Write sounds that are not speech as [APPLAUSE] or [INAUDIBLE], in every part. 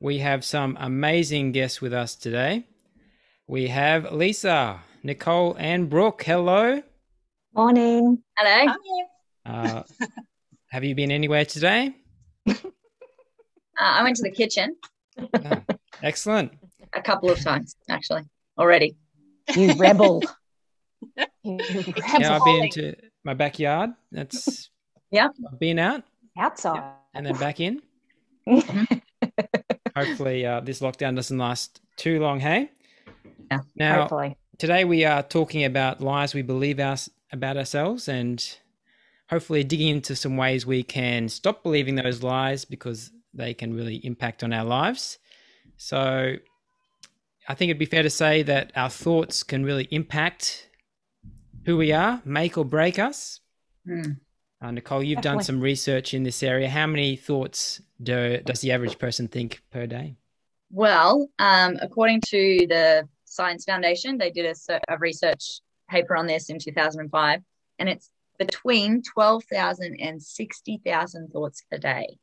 We have some amazing guests with us today. We have Lisa, Nicole, and Brooke. Hello. Morning. Hello. Uh, have you been anywhere today? Uh, I went to the kitchen Oh, excellent. a couple of times, actually, already. You rebel. [LAUGHS] you rebel. Yeah, I've been into my backyard. That's Yeah. I've been out outside. and then back in. [LAUGHS] Hopefully, uh, this lockdown doesn't last too long. Hey. Yeah, Now, Hopefully. today we are talking about lies we believe us about ourselves and hopefully digging into some ways we can stop believing those lies because they can really impact on our lives. So I think it'd be fair to say that our thoughts can really impact who we are, make or break us. Hmm. Uh, Nicole, you've done some research in this area. How many thoughts do, does the average person think per day? Well, um, according to the Science Foundation, they did a, a research paper on this in 2005, and it's between 12,000 and 60,000 thoughts a day.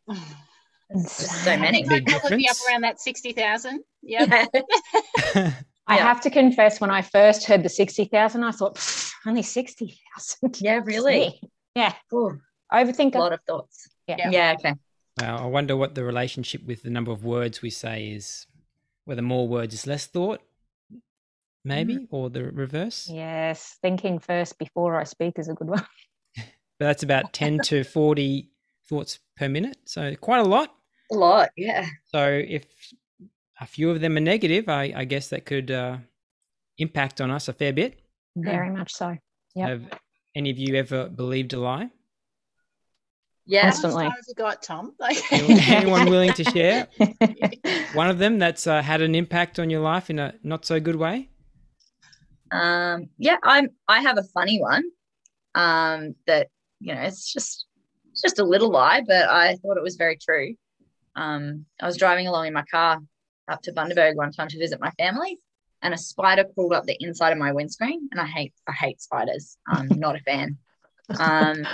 So many. Big that would up around that 60,000. [LAUGHS] Yeah. [LAUGHS] I Yeah. have to confess, when I first heard the 60,000, I thought, "Pff, only 60,000. Yeah, really? Yeah. Ooh, Overthinker. a lot of thoughts. Yeah. Yeah, okay. Wow, I wonder what the relationship with the number of words we say is. Whether more words is less thought, maybe, mm. or the reverse. Yes. Thinking first before I speak is a good one. [LAUGHS] But that's about 10 to 40 thoughts per minute. So quite a lot. A lot, yeah. So if a few of them are negative, I, I guess that could uh, impact on us a fair bit. Very hmm. much so. Yep. Have any of you ever believed a lie? Yeah. Constantly. How have you got, Tom? [LAUGHS] Like, Anyone, anyone willing to share [LAUGHS] one of them that's uh, had an impact on your life in a not so good way? Um, yeah, I'm I have a funny one. Um, that you know, it's just it's just a little lie, but I thought it was very true. Um, I was driving along in my car up to Bundaberg one time to visit my family, and a spider crawled up the inside of my windscreen, and I hate I hate spiders. I'm [LAUGHS] not a fan. Um,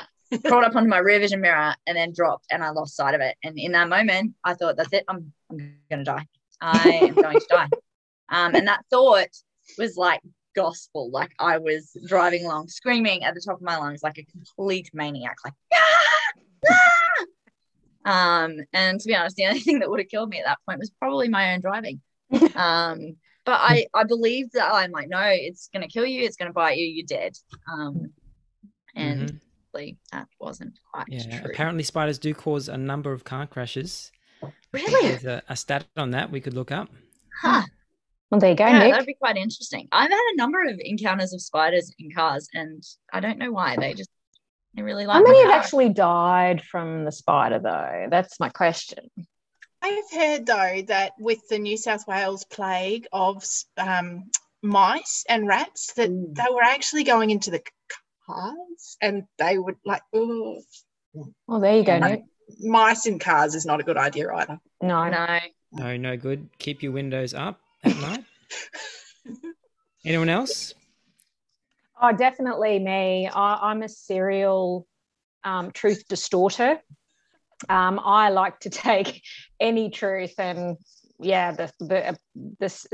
crawled up onto my rear vision mirror and then dropped, and I lost sight of it. And in that moment, I thought, "That's it. I'm I'm gonna die. I am going to die." [LAUGHS] Um, and that thought was like gospel. Like I was driving along, screaming at the top of my lungs like a complete maniac, like "Ah! Ah!" um, and to be honest, the only thing that would have killed me at that point was probably my own driving. [LAUGHS] Um, but I I believed that I'm like, no, it's gonna kill you, it's gonna bite you, you're dead. Um, and Mhm. hopefully that wasn't quite Yeah, true. apparently spiders do cause a number of car crashes. really? There's a, a stat on that we could look up. Huh. Well, there you go, Yeah, Nick. that'd be quite interesting. I've had a number of encounters of spiders in cars, and I don't know why. They just they really like How many have actually died from the spider, though? That's my question. I've heard, though, that with the New South Wales plague of um, mice and rats, that Mm. they were actually going into the cars and they would like, oh, Well, there you go, Nick. mice in cars is not a good idea either. No. No. No, no good. Keep your windows up at night. [LAUGHS] Anyone else? Oh, definitely me. I, I'm a serial um, truth distorter. Um, I like to [LAUGHS] take any truth and yeah, the the this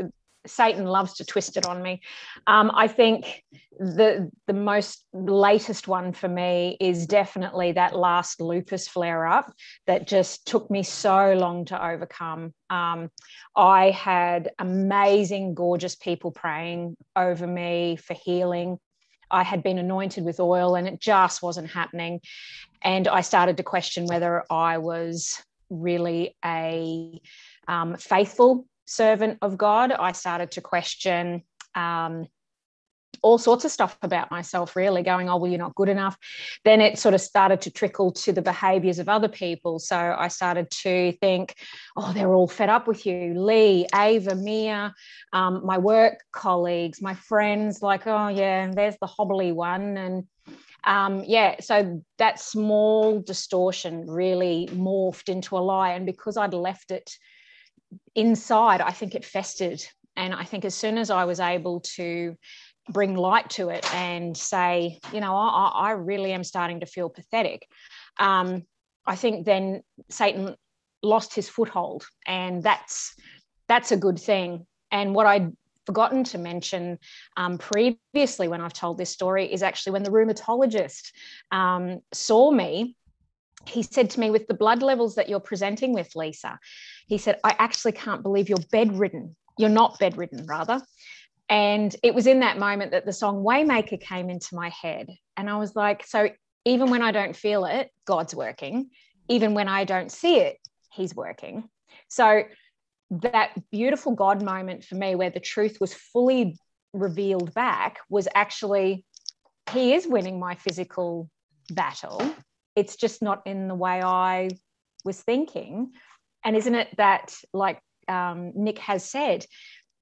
Satan loves to twist it on me. Um, I think the the most latest one for me is definitely that last lupus flare up that just took me so long to overcome. Um, I had amazing, gorgeous people praying over me for healing. I had been anointed with oil and it just wasn't happening. And I started to question whether I was really a um, faithful servant of God. I started to question um, all sorts of stuff about myself, really, going, oh, well, you're not good enough. Then it sort of started to trickle to the behaviors of other people. So I started to think, oh, they're all fed up with you. Lee, Ava, Mia, um, my work colleagues, my friends, like, oh, yeah, there's the hobbly one. And um, yeah, so that small distortion really morphed into a lie. And because I'd left it inside, I think it festered. And I think as soon as I was able to bring light to it and say, you know, I, I really am starting to feel pathetic, um, I think then Satan lost his foothold, and that's that's a good thing. And what I'd forgotten to mention um, previously when I've told this story is actually when the rheumatologist um, saw me. He said to me, with the blood levels that you're presenting with, Lisa, he said, I actually can't believe you're bedridden. You're not bedridden, rather. And it was in that moment that the song Waymaker came into my head. And I was like, so even when I don't feel it, God's working. Even when I don't see it, He's working. So that beautiful God moment for me, where the truth was fully revealed back, was actually He is winning my physical battle. It's just not in the way I was thinking. And isn't it that, like um, Nick has said,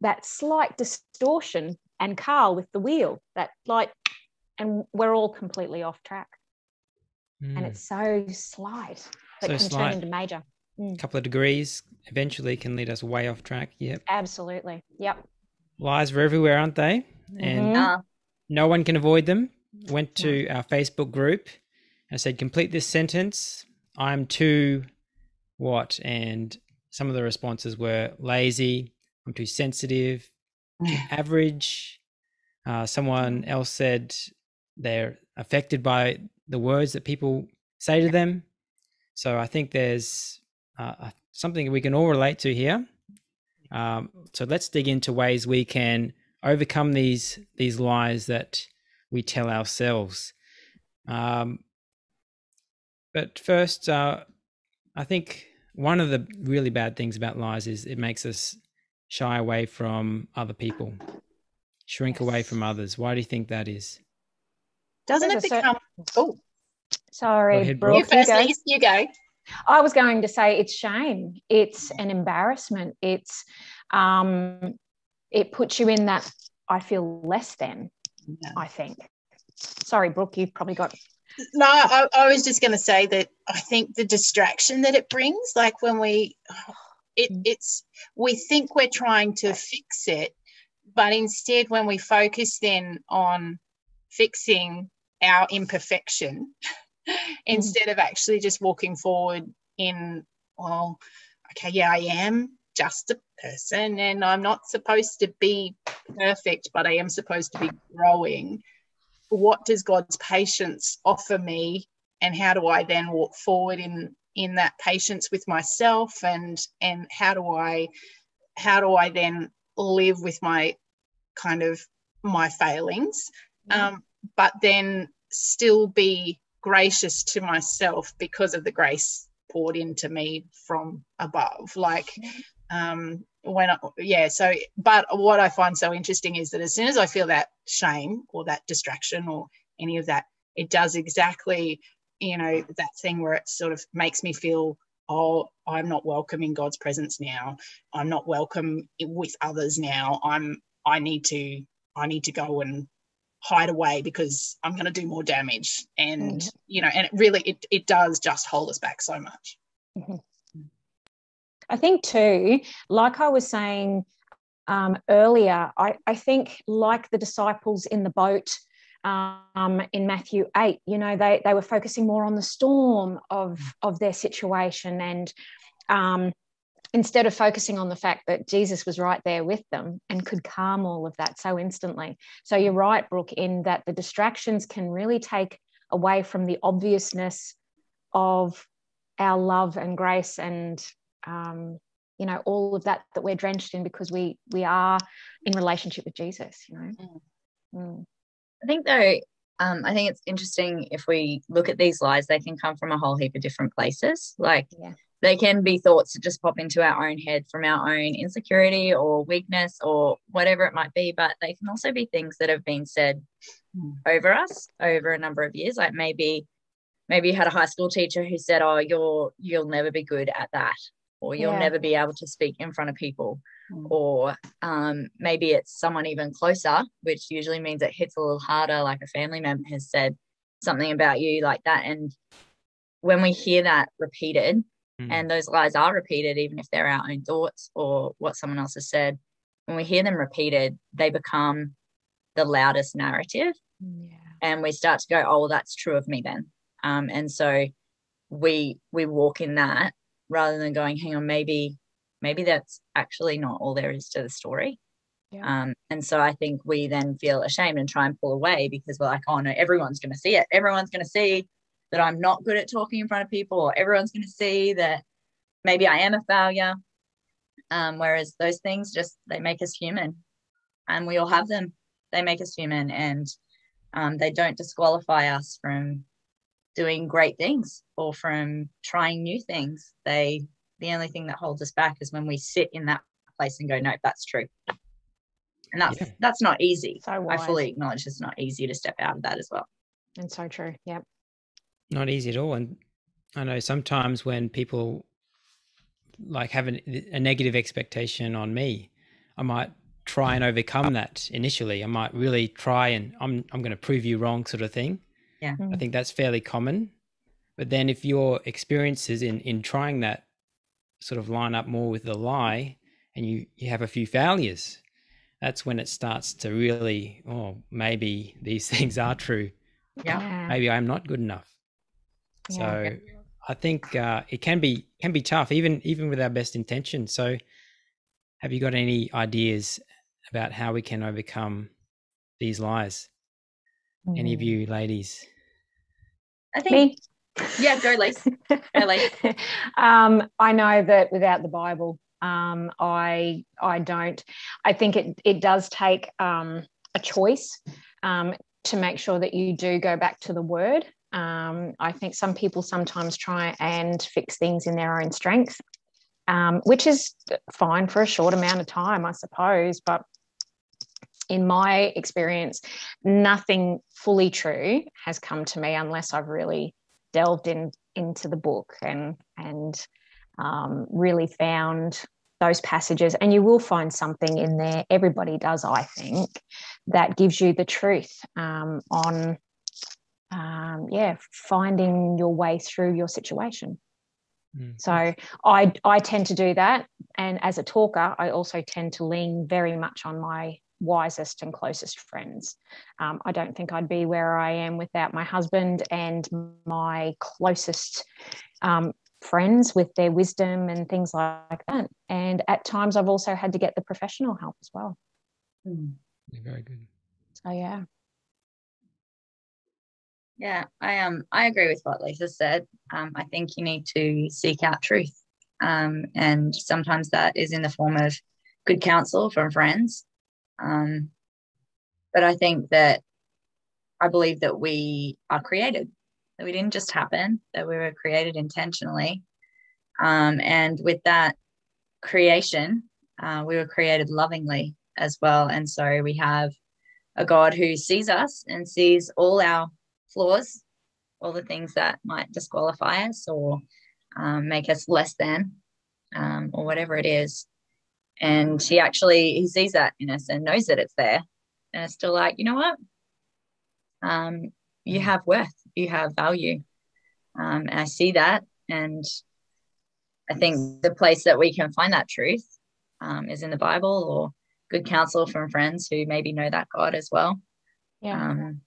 that slight distortion and Carl with the wheel, that like, and we're all completely off track. Mm. And it's so slight that so can slight. turn into major. A mm. couple of degrees eventually can lead us way off track. Yep. Absolutely. Yep. Lies are everywhere, aren't they? And mm-hmm. no one can avoid them. Went to our Facebook group and said, complete this sentence. I'm too what? And some of the responses were lazy, I'm too sensitive, too average. Uh, someone else said they're affected by the words that people say to them. So I think there's uh, something we can all relate to here. Um, so let's dig into ways we can overcome these these lies that we tell ourselves. Um, but first, uh, I think one of the really bad things about lies is it makes us shy away from other people, shrink yes. away from others. Why do you think that is? Doesn't it become? oh, sorry, ahead, Brooke. You first, you go. You go. I was going to say it's shame. It's an embarrassment. It's um, it puts you in that I feel less than. Yeah. I think. Sorry, Brooke. You've probably got no, I, I was just going to say that I think the distraction that it brings, like when we, it, mm. it's, we think we're trying to fix it, but instead, when we focus then on fixing our imperfection, [LAUGHS] mm. instead of actually just walking forward in, well, okay, yeah, I am just a person and I'm not supposed to be perfect, but I am supposed to be growing what does God's patience offer me and how do I then walk forward in in that patience with myself and and how do I how do I then live with my kind of my failings? Um, but then still be gracious to myself because of the grace poured into me from above. Like um, when I, yeah so but what i find so interesting is that as soon as i feel that shame or that distraction or any of that it does exactly you know that thing where it sort of makes me feel oh i'm not welcome in god's presence now i'm not welcome with others now i'm i need to i need to go and hide away because i'm going to do more damage and mm-hmm. you know and it really it, it does just hold us back so much mm-hmm. I think, too, like I was saying um, earlier, I, I think, like the disciples in the boat um, in Matthew 8, you know, they, they were focusing more on the storm of, of their situation and um, instead of focusing on the fact that Jesus was right there with them and could calm all of that so instantly. So you're right, Brooke, in that the distractions can really take away from the obviousness of our love and grace and um, you know all of that that we're drenched in because we we are in relationship with jesus you know mm. Mm. I think though um, i think it's interesting if we look at these lies they can come from a whole heap of different places like yeah. they can be thoughts that just pop into our own head from our own insecurity or weakness or whatever it might be but they can also be things that have been said mm. over us over a number of years like maybe maybe you had a high school teacher who said oh you're you'll never be good at that or you'll yeah. never be able to speak in front of people. Or um, maybe it's someone even closer which usually means it hits a little harder like a family member has said something about you like that and when we hear that repeated mm. and those lies are repeated even if they're our own thoughts or what someone else has said when we hear them repeated they become the loudest narrative yeah. and we start to go oh well that's true of me then um, and so we we walk in that rather than going, hang on, maybe, maybe that's actually not all there is to the story. Yeah. Um, and so I think we then feel ashamed and try and pull away because we're like, oh no, everyone's going to see it. Everyone's going to see that I'm not good at talking in front of people, or everyone's going to see that maybe I am a failure. Um, whereas those things just they make us human, and we all have them. They make us human, and um, they don't disqualify us from doing great things or from trying new things. They the only thing that holds us back is when we sit in that place and go, no, that's true. And that's Yeah. that's not easy. So I fully acknowledge it's not easy to step out of that as well. and so true. Yep. not easy at all and i know sometimes when people like have an, a negative expectation on me i might try and overcome that initially i might really try and i'm i'm going to prove you wrong sort of thing Yeah. i Mm. think that's fairly common but then if your experiences in in trying that sort of line up more with the lie and you you have a few failures that's when it starts to really oh maybe these [LAUGHS] things are true Yeah. maybe i'm not good enough Yeah. so I think uh, it can be can be tough, even even with our best intention. So, have you got any ideas about how we can overcome these lies? Any of Mm. you ladies? I think Me. Yeah, go Lise. [LAUGHS] Um, I know that without the Bible, um, I I don't. I think it it does take um, a choice um, to make sure that you do go back to the Word. Um, I think some people sometimes try and fix things in their own strength, um, which is fine for a short amount of time, I suppose. But in my experience, nothing fully true has come to me unless I've really delved in into the book and and um, really found those passages. And you will find something in there everybody does i think that gives you the truth um, on um, yeah finding your way through your situation. Mm. so i i tend to do that. And as a talker i also tend to lean very much on my wisest and closest friends um, i don't think i'd be where i am without my husband and my closest um, friends with their wisdom and things like that and at times i've also had to get the professional help as well. Yeah, very good. so yeah Yeah, I um I agree with what Lisa said. Um, I think you need to seek out truth, um, and sometimes that is in the form of good counsel from friends. Um, but I think that I believe that we are created, that we didn't just happen, that we were created intentionally, um, and with that creation, uh, we were created lovingly as well, and so we have a God who sees us and sees all our flaws, all the things that might disqualify us or um, make us less than, um, or whatever it is. And he actually he sees that in us and knows that it's there, and it's still like, you know what? Um, you have worth, you have value, um, and I see that, and I think the place that we can find that truth um, is in the Bible or good counsel from friends who maybe know that God as well. yeah. Um,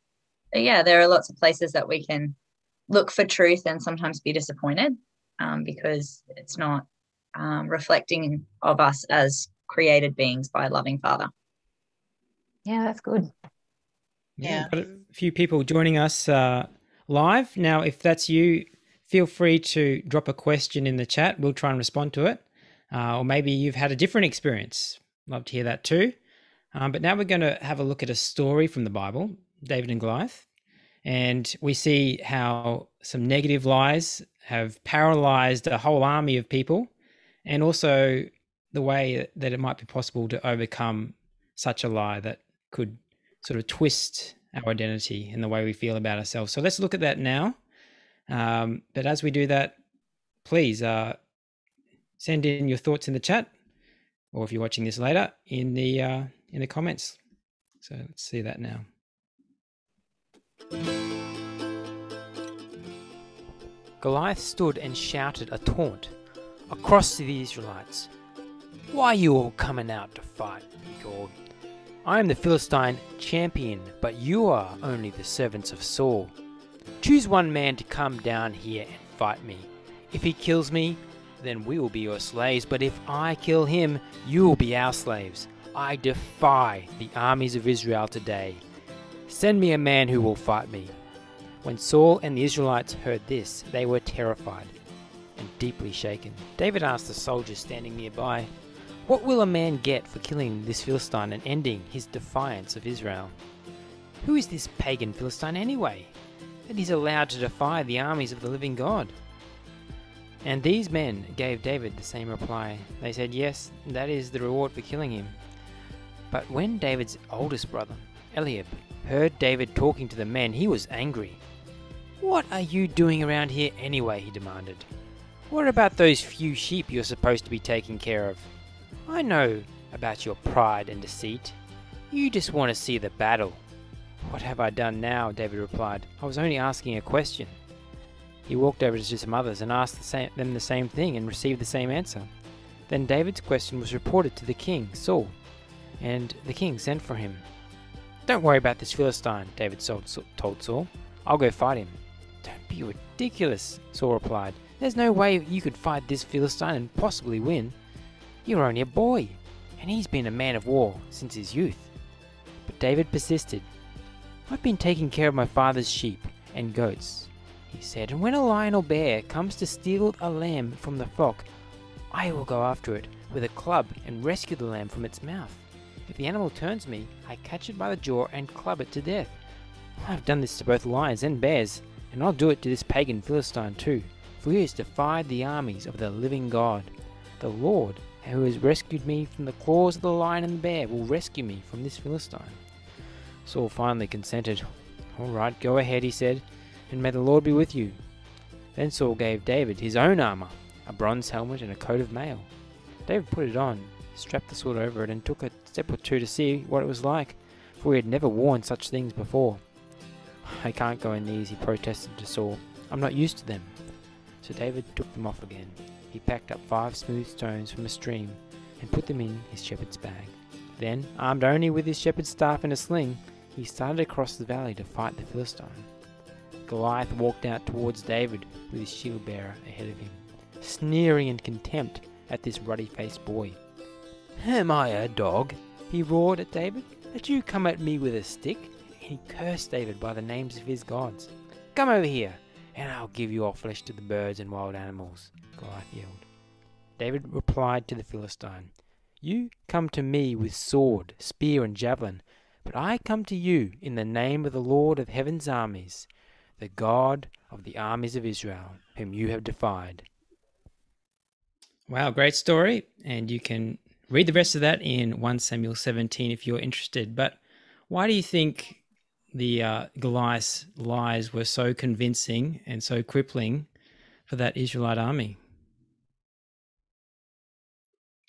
but yeah, there are lots of places that we can look for truth and sometimes be disappointed um, because it's not um, reflecting of us as created beings by a loving Father. yeah that's good Yeah. we've got a few people joining us uh, live now. If that's you, feel free to drop a question in the chat. We'll try and respond to it. Uh, or maybe you've had a different experience. Love to hear that too. Um, but now we're going to have a look at a story from the Bible, David and Goliath. And we see how some negative lies have paralyzed a whole army of people, and also the way that it might be possible to overcome such a lie that could sort of twist our identity and the way we feel about ourselves. So let's look at that now. Um, but as we do that, please uh, send in your thoughts in the chat, or if you're watching this later, in the uh, in the comments. So let's see that now. Goliath stood and shouted a taunt across to the Israelites. Why are you all coming out to fight? he called. I am the Philistine champion, but you are only the servants of Saul. Choose one man to come down here and fight me. If he kills me, then we will be your slaves, but if I kill him, you will be our slaves. I defy the armies of Israel today. Send me a man who will fight me. When Saul and the Israelites heard this, they were terrified and deeply shaken. David asked the soldiers standing nearby, What will a man get for killing this Philistine and ending his defiance of Israel? Who is this pagan Philistine anyway, that he's allowed to defy the armies of the living God? And these men gave David the same reply. They said, Yes, that is the reward for killing him. But when David's oldest brother, Eliab, heard David talking to the men, he was angry. What are you doing around here anyway? he demanded. What about those few sheep you're supposed to be taking care of? I know about your pride and deceit. You just want to see the battle. What have I done now? David replied. I was only asking a question. He walked over to some others and asked the same, them the same thing and received the same answer. Then David's question was reported to the king, Saul, and the king sent for him. Don't worry about this Philistine, David told Saul. I'll go fight him. Don't be ridiculous, Saul replied. There's no way you could fight this Philistine and possibly win. You're only a boy, and he's been a man of war since his youth. But David persisted. I've been taking care of my father's sheep and goats he said, and when a lion or bear comes to steal a lamb from the flock, I will go after it with a club and rescue the lamb from its mouth. If the animal turns me, I catch it by the jaw and club it to death. I've done this to both lions and bears, and I'll do it to this pagan Philistine too, for he has defied the armies of the living God. The Lord, who has rescued me from the claws of the lion and the bear, will rescue me from this Philistine. Saul finally consented. All right, go ahead, he said and may the Lord be with you. Then Saul gave David his own armor, a bronze helmet and a coat of mail. David put it on, strapped the sword over it, and took a step or two to see what it was like, for he had never worn such things before. I can't go in these, he protested to Saul. I'm not used to them. So David took them off again. He packed up five smooth stones from a stream and put them in his shepherd's bag. Then, armed only with his shepherd's staff and a sling, he started across the valley to fight the Philistine. Goliath walked out towards David with his shield bearer ahead of him, sneering in contempt at this ruddy faced boy. Am I a dog? he roared at David, that you come at me with a stick? And he cursed David by the names of his gods. Come over here, and I'll give you all flesh to the birds and wild animals, Goliath yelled. David replied to the Philistine, You come to me with sword, spear, and javelin, but I come to you in the name of the Lord of heaven's armies, the God of the armies of Israel, whom you have defied. Wow, great story. And you can read the rest of that in 1 Samuel 17 if you're interested. But why do you think the uh, Goliath's lies were so convincing and so crippling for that Israelite army?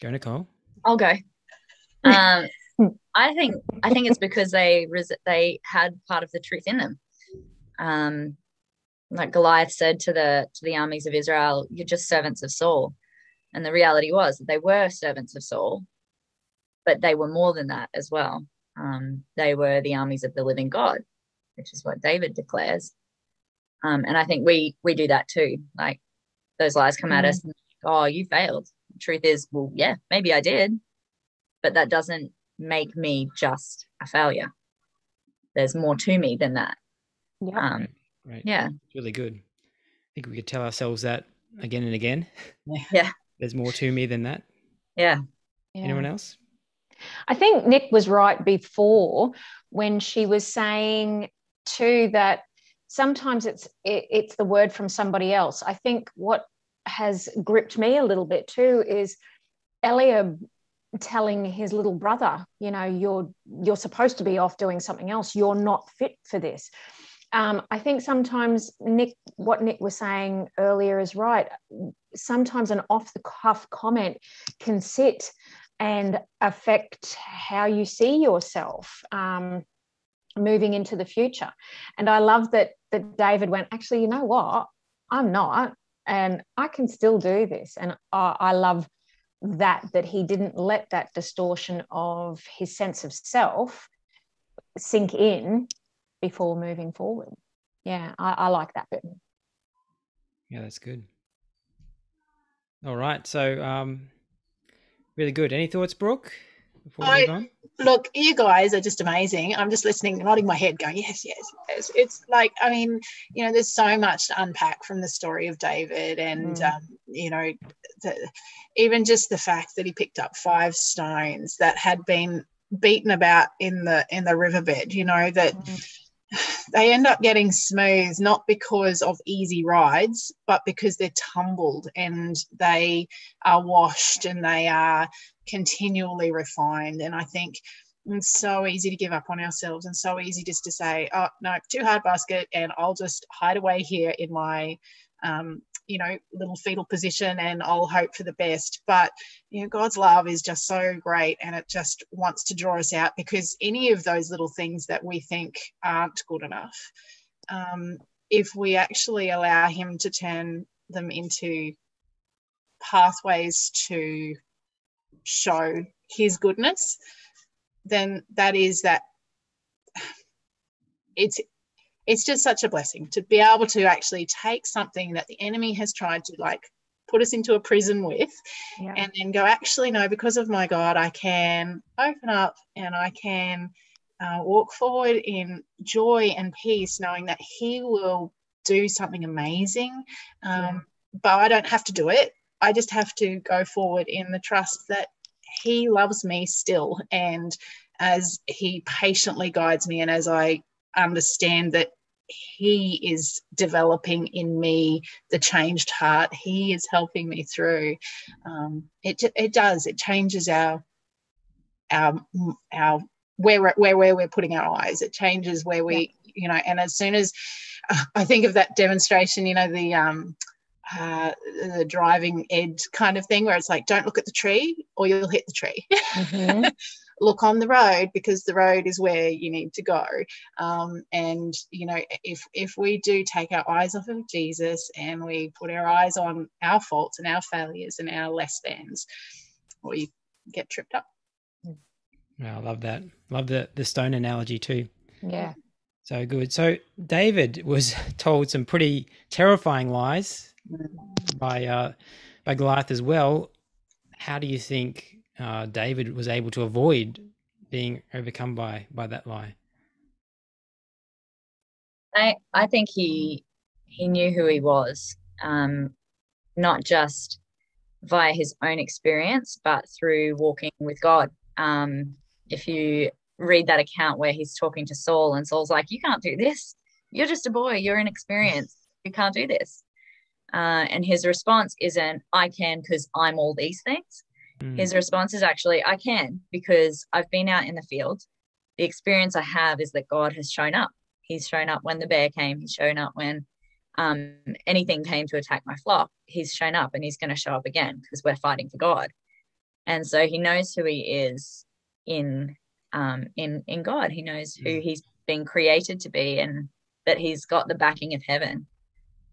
Go, Nicole. I'll go. [LAUGHS] Um, I think I think it's because they res- they had part of the truth in them um, like Goliath said to the to the armies of Israel, "You're just servants of Saul," and the reality was that they were servants of Saul, but they were more than that as well. Um, they were the armies of the living God, which is what David declares. Um, and I think we we do that too. Like those lies come mm-hmm. at us, and, oh, you failed. The truth is, well, yeah, maybe I did, but that doesn't make me just a failure. There's more to me than that. Yeah. Um, right, right. Yeah. It's really good. I think we could tell ourselves that again and again. Yeah. There's more to me than that. Yeah. yeah. Anyone else? I think Nick was right before when she was saying too that sometimes it's it, it's the word from somebody else. I think what has gripped me a little bit too is Eliab telling his little brother, you know, you're you're supposed to be off doing something else. You're not fit for this um, I think sometimes Nick, what Nick was saying earlier is right. Sometimes an off the cuff comment can sit and affect how you see yourself um, moving into the future. And I love that that David went, actually, you know what? I'm not, and I can still do this. And I, I love that that he didn't let that distortion of his sense of self sink in before moving forward. Yeah, I, I like that bit. Yeah, that's good. All right. So, um, really good. Any thoughts, Brooke? Before we on? look, you guys are just amazing. I'm just listening, nodding my head, going, yes, yes, yes. It's like, I mean, you know, there's so much to unpack from the story of David, and mm. um, you know, the, even just the fact that he picked up five stones that had been beaten about in the in the riverbed. You know that. Mm. [SIGHS] They end up getting smooth not because of easy rides, but because they're tumbled and they are washed and they are continually refined. And I think it's so easy to give up on ourselves and so easy just to say, oh, no, too hard basket, and I'll just hide away here in my, um, you know, little fetal position and I'll hope for the best. But, you know, God's love is just so great and it just wants to draw us out because any of those little things that we think aren't good enough, um, if we actually allow Him to turn them into pathways to show his goodness, then that is that [SIGHS] it's it's just such a blessing to be able to actually take something that the enemy has tried to like put us into a prison with yeah. and then go actually no because of my god i can open up and i can uh, walk forward in joy and peace knowing that he will do something amazing um, yeah. but i don't have to do it i just have to go forward in the trust that he loves me still. And as he patiently guides me, and as I understand that he is developing in me the changed heart, he is helping me through. Um, it, it does, it changes our, our, our, where where, where we're putting our eyes. It changes where we, yeah. you know, and as soon as I think of that demonstration, you know, the, um, uh, the driving ed kind of thing where it's like don't look at the tree or you'll hit the tree mm-hmm. [LAUGHS] look on the road because the road is where you need to go. Um, and you know if if we do take our eyes off of jesus and we put our eyes on our faults and our failures and our less thans we get tripped up. Yeah, i love that. Love the the stone analogy too. Yeah. So good. So david was [LAUGHS] told some pretty terrifying lies by uh, by Goliath as well. How do you think uh, David was able to avoid being overcome by by that lie? I I think he he knew who he was, um, not just via his own experience, but through walking with God. Um, if you read that account where he's talking to Saul, and Saul's like, "You can't do this. You're just a boy. You're inexperienced. You can't do this." Uh, and his response isn't, I can because I'm all these things. Mm. His response is actually, I can because I've been out in the field. The experience I have is that God has shown up. He's shown up when the bear came, he's shown up when um, anything came to attack my flock. He's shown up and he's going to show up again because we're fighting for God. And so he knows who he is in um, in in God. He knows who mm. he's been created to be and that he's got the backing of heaven.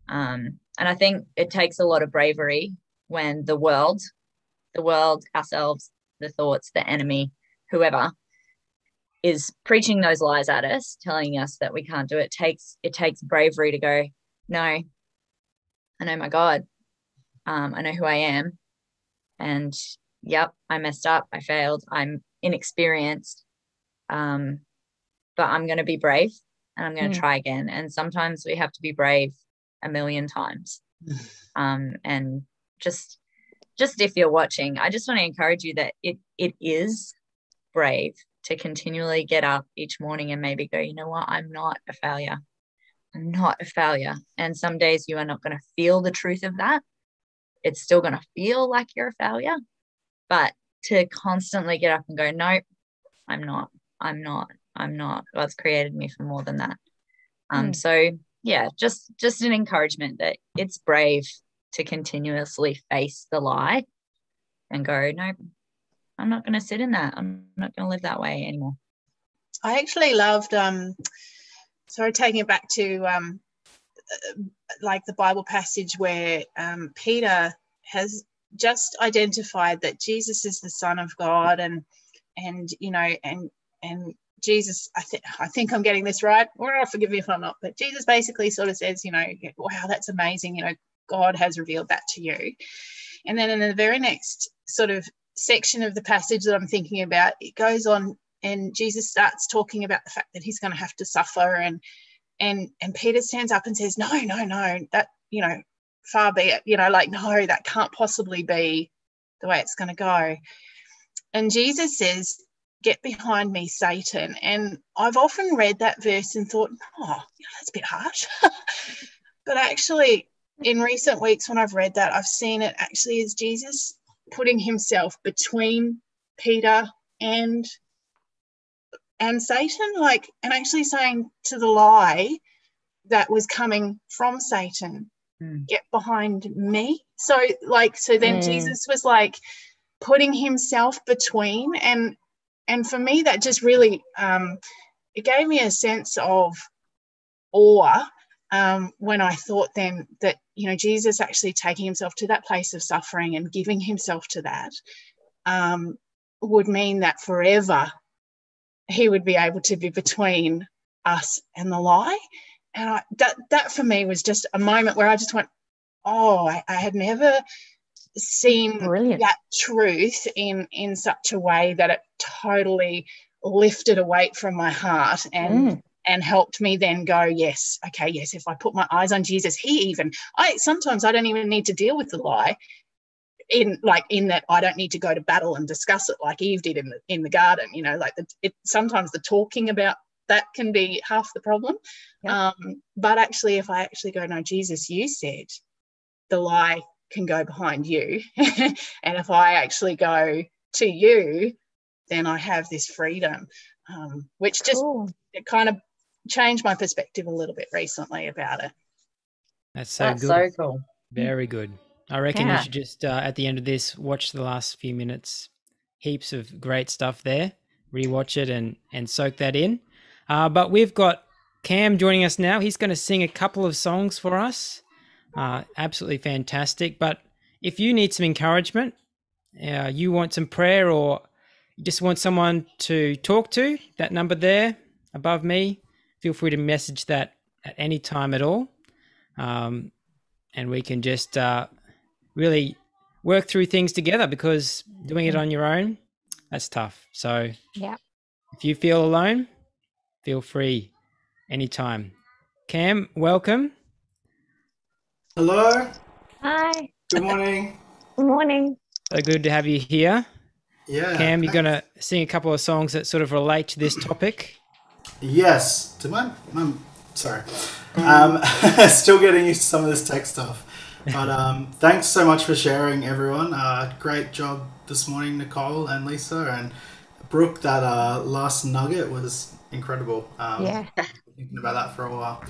Um, and I think it takes a lot of bravery when the world, the world, ourselves, the thoughts, the enemy, whoever is preaching those lies at us, telling us that we can't do it. it takes it takes bravery to go, no, I know my God. Um, I know who I am. And yep, I messed up. I failed. I'm inexperienced. Um, but I'm going to be brave and I'm going to mm. try again. And sometimes we have to be brave a million times. [SIGHS] Um, and just just if you're watching, I just want to encourage you that it it is brave to continually get up each morning and maybe go, you know what, I'm not a failure. I'm not a failure. And some days you are not going to feel the truth of that. It's still going to feel like you're a failure. But to constantly get up and go, nope, I'm not. I'm not. I'm not. God's created me for more than that. Um, mm. so yeah, just just an encouragement that it's brave to continuously face the lie and go, no, I'm not going to sit in that. I'm not going to live that way anymore. I actually loved, um, sorry, taking it back to um, like the Bible passage where um, Peter has just identified that Jesus is the Son of God, and and you know, and and Jesus, I think I think I'm getting this right. Or forgive me if I'm not, but Jesus basically sort of says, you know, wow, that's amazing. You know, God has revealed that to you. And then in the very next sort of section of the passage that I'm thinking about, it goes on and Jesus starts talking about the fact that he's going to have to suffer and and and Peter stands up and says, No, no, no, that, you know, far be it, you know, like, no, that can't possibly be the way it's going to go. And Jesus says, Get behind me, Satan. And I've often read that verse and thought, oh, that's a bit harsh. [LAUGHS] but actually, in recent weeks, when I've read that, I've seen it actually as Jesus putting himself between Peter and and Satan, like, and actually saying to the lie that was coming from Satan, mm. get behind me. So, like, so then mm. Jesus was like putting himself between, and and for me, that just really um, it gave me a sense of awe um, when I thought then that you know Jesus actually taking himself to that place of suffering and giving himself to that um, would mean that forever he would be able to be between us and the lie. And I, that that for me was just a moment where I just went, oh, I, I had never seen Brilliant. that truth in in such a way that it totally lifted a weight from my heart and mm. And helped me then go yes okay yes if i put my eyes on jesus he even i sometimes i don't even need to deal with the lie in like in that I don't need to go to battle and discuss it like Eve did in the in the garden. You know, like the, it sometimes the talking about that can be half the problem. Um, but actually, if I actually go, no, Jesus, you said the lie can go behind you, [LAUGHS] and if I actually go to you, then I have this freedom, um, which just cool. it kind of changed my perspective a little bit recently about it. That's so That's good. so cool. Very good. I reckon yeah. you should just uh, at the end of this watch the last few minutes. Heaps of great stuff there. Rewatch it and and soak that in. Uh, but we've got Cam joining us now. He's going to sing a couple of songs for us. Uh, absolutely fantastic. But if you need some encouragement, uh, you want some prayer, or you just want someone to talk to, that number there above me, feel free to message that at any time at all. Um, and we can just uh, really work through things together because doing it on your own, that's tough. So, yeah. If you feel alone, feel free anytime. Cam, welcome. Hello. Hi. Good morning. [LAUGHS] Good morning. So good to have you here. Yeah. Cam, you're going to sing a couple of songs that sort of relate to this topic. Yes. To my, my sorry. Um, [LAUGHS] still getting used to some of this tech stuff. But um, thanks so much for sharing, everyone. Uh, great job this morning, Nicole and Lisa and Brooke. That uh, last nugget was incredible. Um, yeah, thinking about that for a while.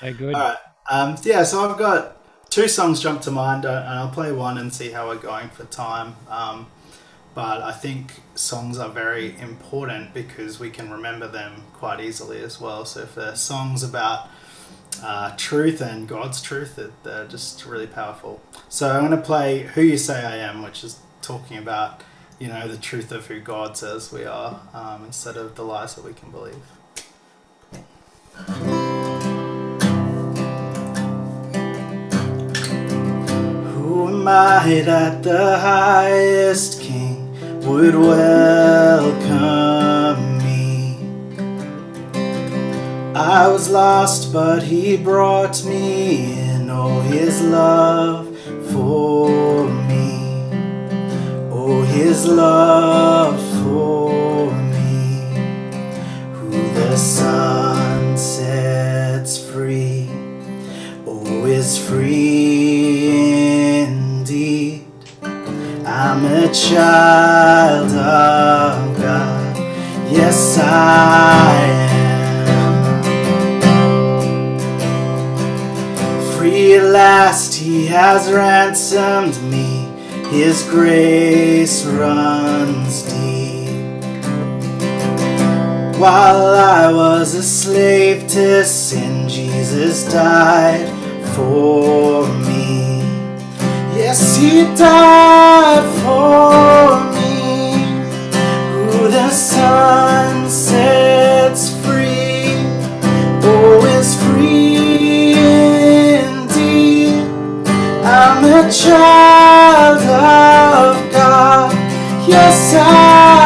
Very good. [LAUGHS] All right. Um, yeah, so I've got two songs jump to mind, uh, and I'll play one and see how we're going for time. Um, but I think songs are very important because we can remember them quite easily as well. So if they're songs about uh, truth and God's truth. They're just really powerful. So I'm going to play "Who You Say I Am," which is talking about you know the truth of who God says we are, um, instead of the lies that we can believe. Who am I that the highest King would welcome? Me. I was lost, but he brought me in. Oh, his love for me. Oh, his love for me. Who the Son sets free. Oh, is free indeed. I'm a child of God. Yes, I am. Free at last he has ransomed me, his grace runs deep. While I was a slave to sin, Jesus died for me. Yes, he died for me. Who the Son sets free, oh, is free indeed. I'm a child of God. Yes, I.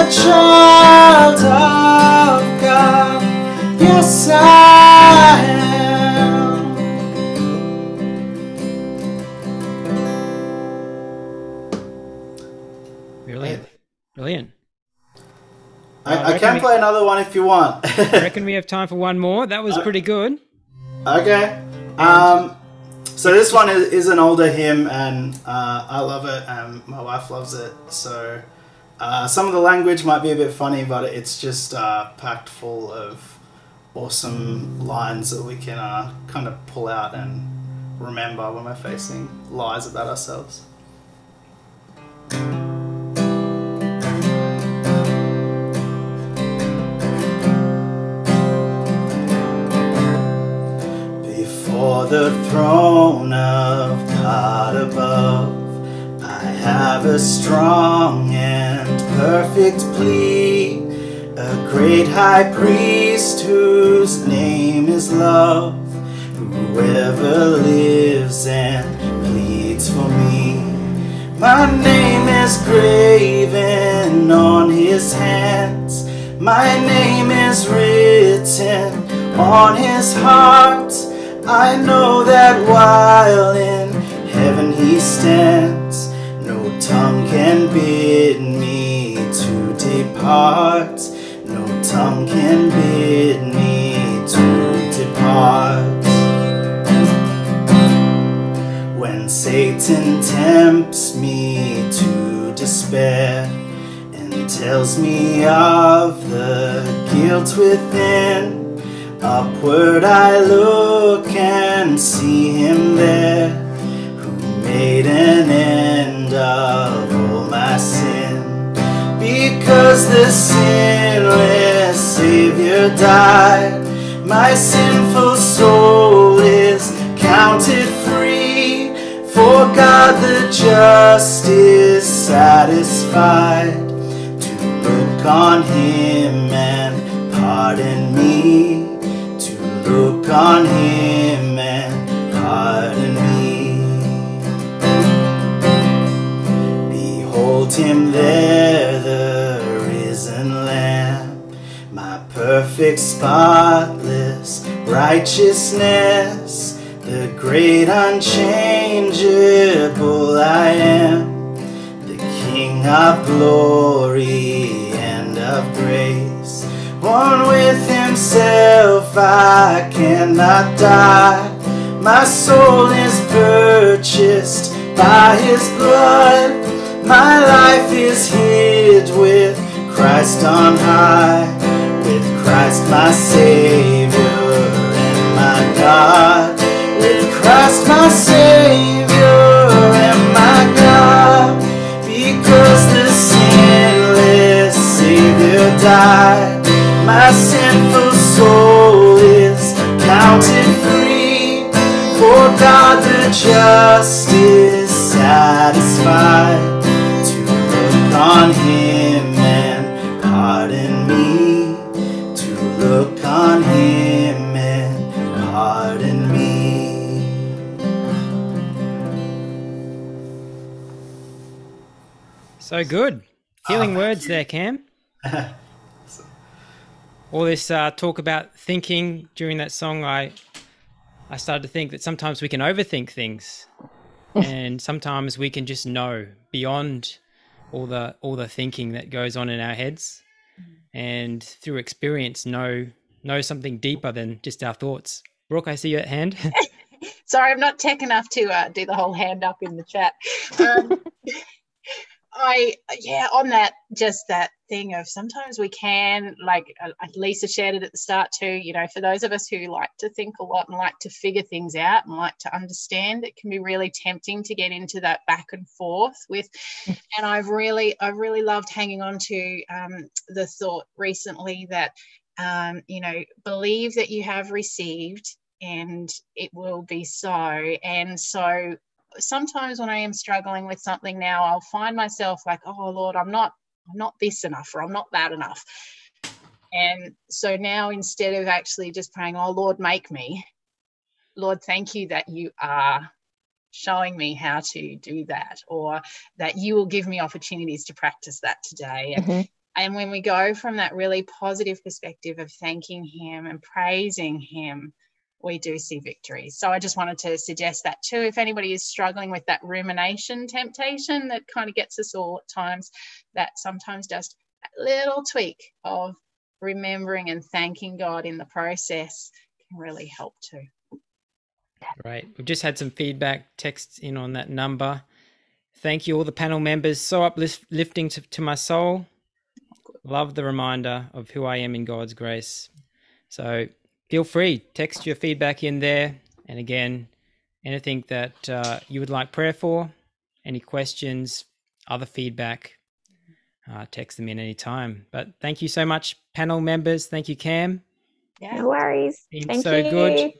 A child of God. Yes, I am. Brilliant. Brilliant. I, I I reckon can we- play another one if you want. I [LAUGHS] reckon we have time for one more. That was pretty good. Okay. Um, so this one is, is an older hymn, and uh, I love it, and my wife loves it. So uh, some of the language might be a bit funny, but it's just uh, packed full of awesome lines that we can uh, kind of pull out and remember when we're facing lies about ourselves. Before the throne of God above, have a strong and perfect plea. A great high priest whose name is love, whoever lives and pleads for me. My name is graven on his hands. My name is written on his heart. I know that while in heaven he stands, tongue can bid me to depart. No tongue can bid me to depart. When Satan tempts me to despair and tells me of the guilt within, upward I look and see him there made an end of all my sin. Because the sinless Savior died, my sinful soul is counted free. For God the just is satisfied to look on Him and pardon me. To look on Him and pardon there, the risen Lamb, my perfect, spotless righteousness, the great unchangeable I am, the King of glory and of grace. One with himself, I cannot die. My soul is purchased by his blood. My life is hid with Christ on high, with Christ my Savior and my God, with Christ my Savior and my God, because the sinless Savior died. My sinful soul is counted free, for God the just is satisfied on him and pardon me. To look on him and pardon me. So good. Healing Oh, words there, Cam. [LAUGHS] All this uh, talk about thinking during that song, I I started to think that sometimes we can overthink things, [LAUGHS] and sometimes we can just know beyond all the all the thinking that goes on in our heads, and through experience know know something deeper than just our thoughts. Brooke, I see you at hand. [LAUGHS] Sorry, I'm not tech enough to uh, do the whole hand up in the chat. [LAUGHS] Um, I yeah, on that just that thing of sometimes we can like uh, Lisa shared it at the start too. You know, for those of us who like to think a lot and like to figure things out and like to understand, it can be really tempting to get into that back and forth with. And I've really I've really loved hanging on to um, the thought recently that um, you know believe that you have received and it will be so. And so sometimes when I am struggling with something now, I'll find myself like, oh Lord, I'm not, I'm not this enough, or I'm not that enough. And so now instead of actually just praying, oh Lord, make me, Lord, thank you that you are showing me how to do that, or that you will give me opportunities to practice that today. And Mhm. and when we go from that really positive perspective of thanking Him and praising Him, we do see victory. So I just wanted to suggest that too. If anybody is struggling with that rumination temptation that kind of gets us all at times, that sometimes just a little tweak of remembering and thanking God in the process can really help too. Right. We've just had some feedback texts in on that number. Thank you, all the panel members. So uplifting to, to my soul. Love the reminder of who I am in God's grace. So feel free, text your feedback in there. And again, anything that uh, you would like prayer for, any questions, other feedback, uh, text them in anytime. But thank you so much, panel members. Thank you, Cam. Yeah. No worries. Been Thank so you. good.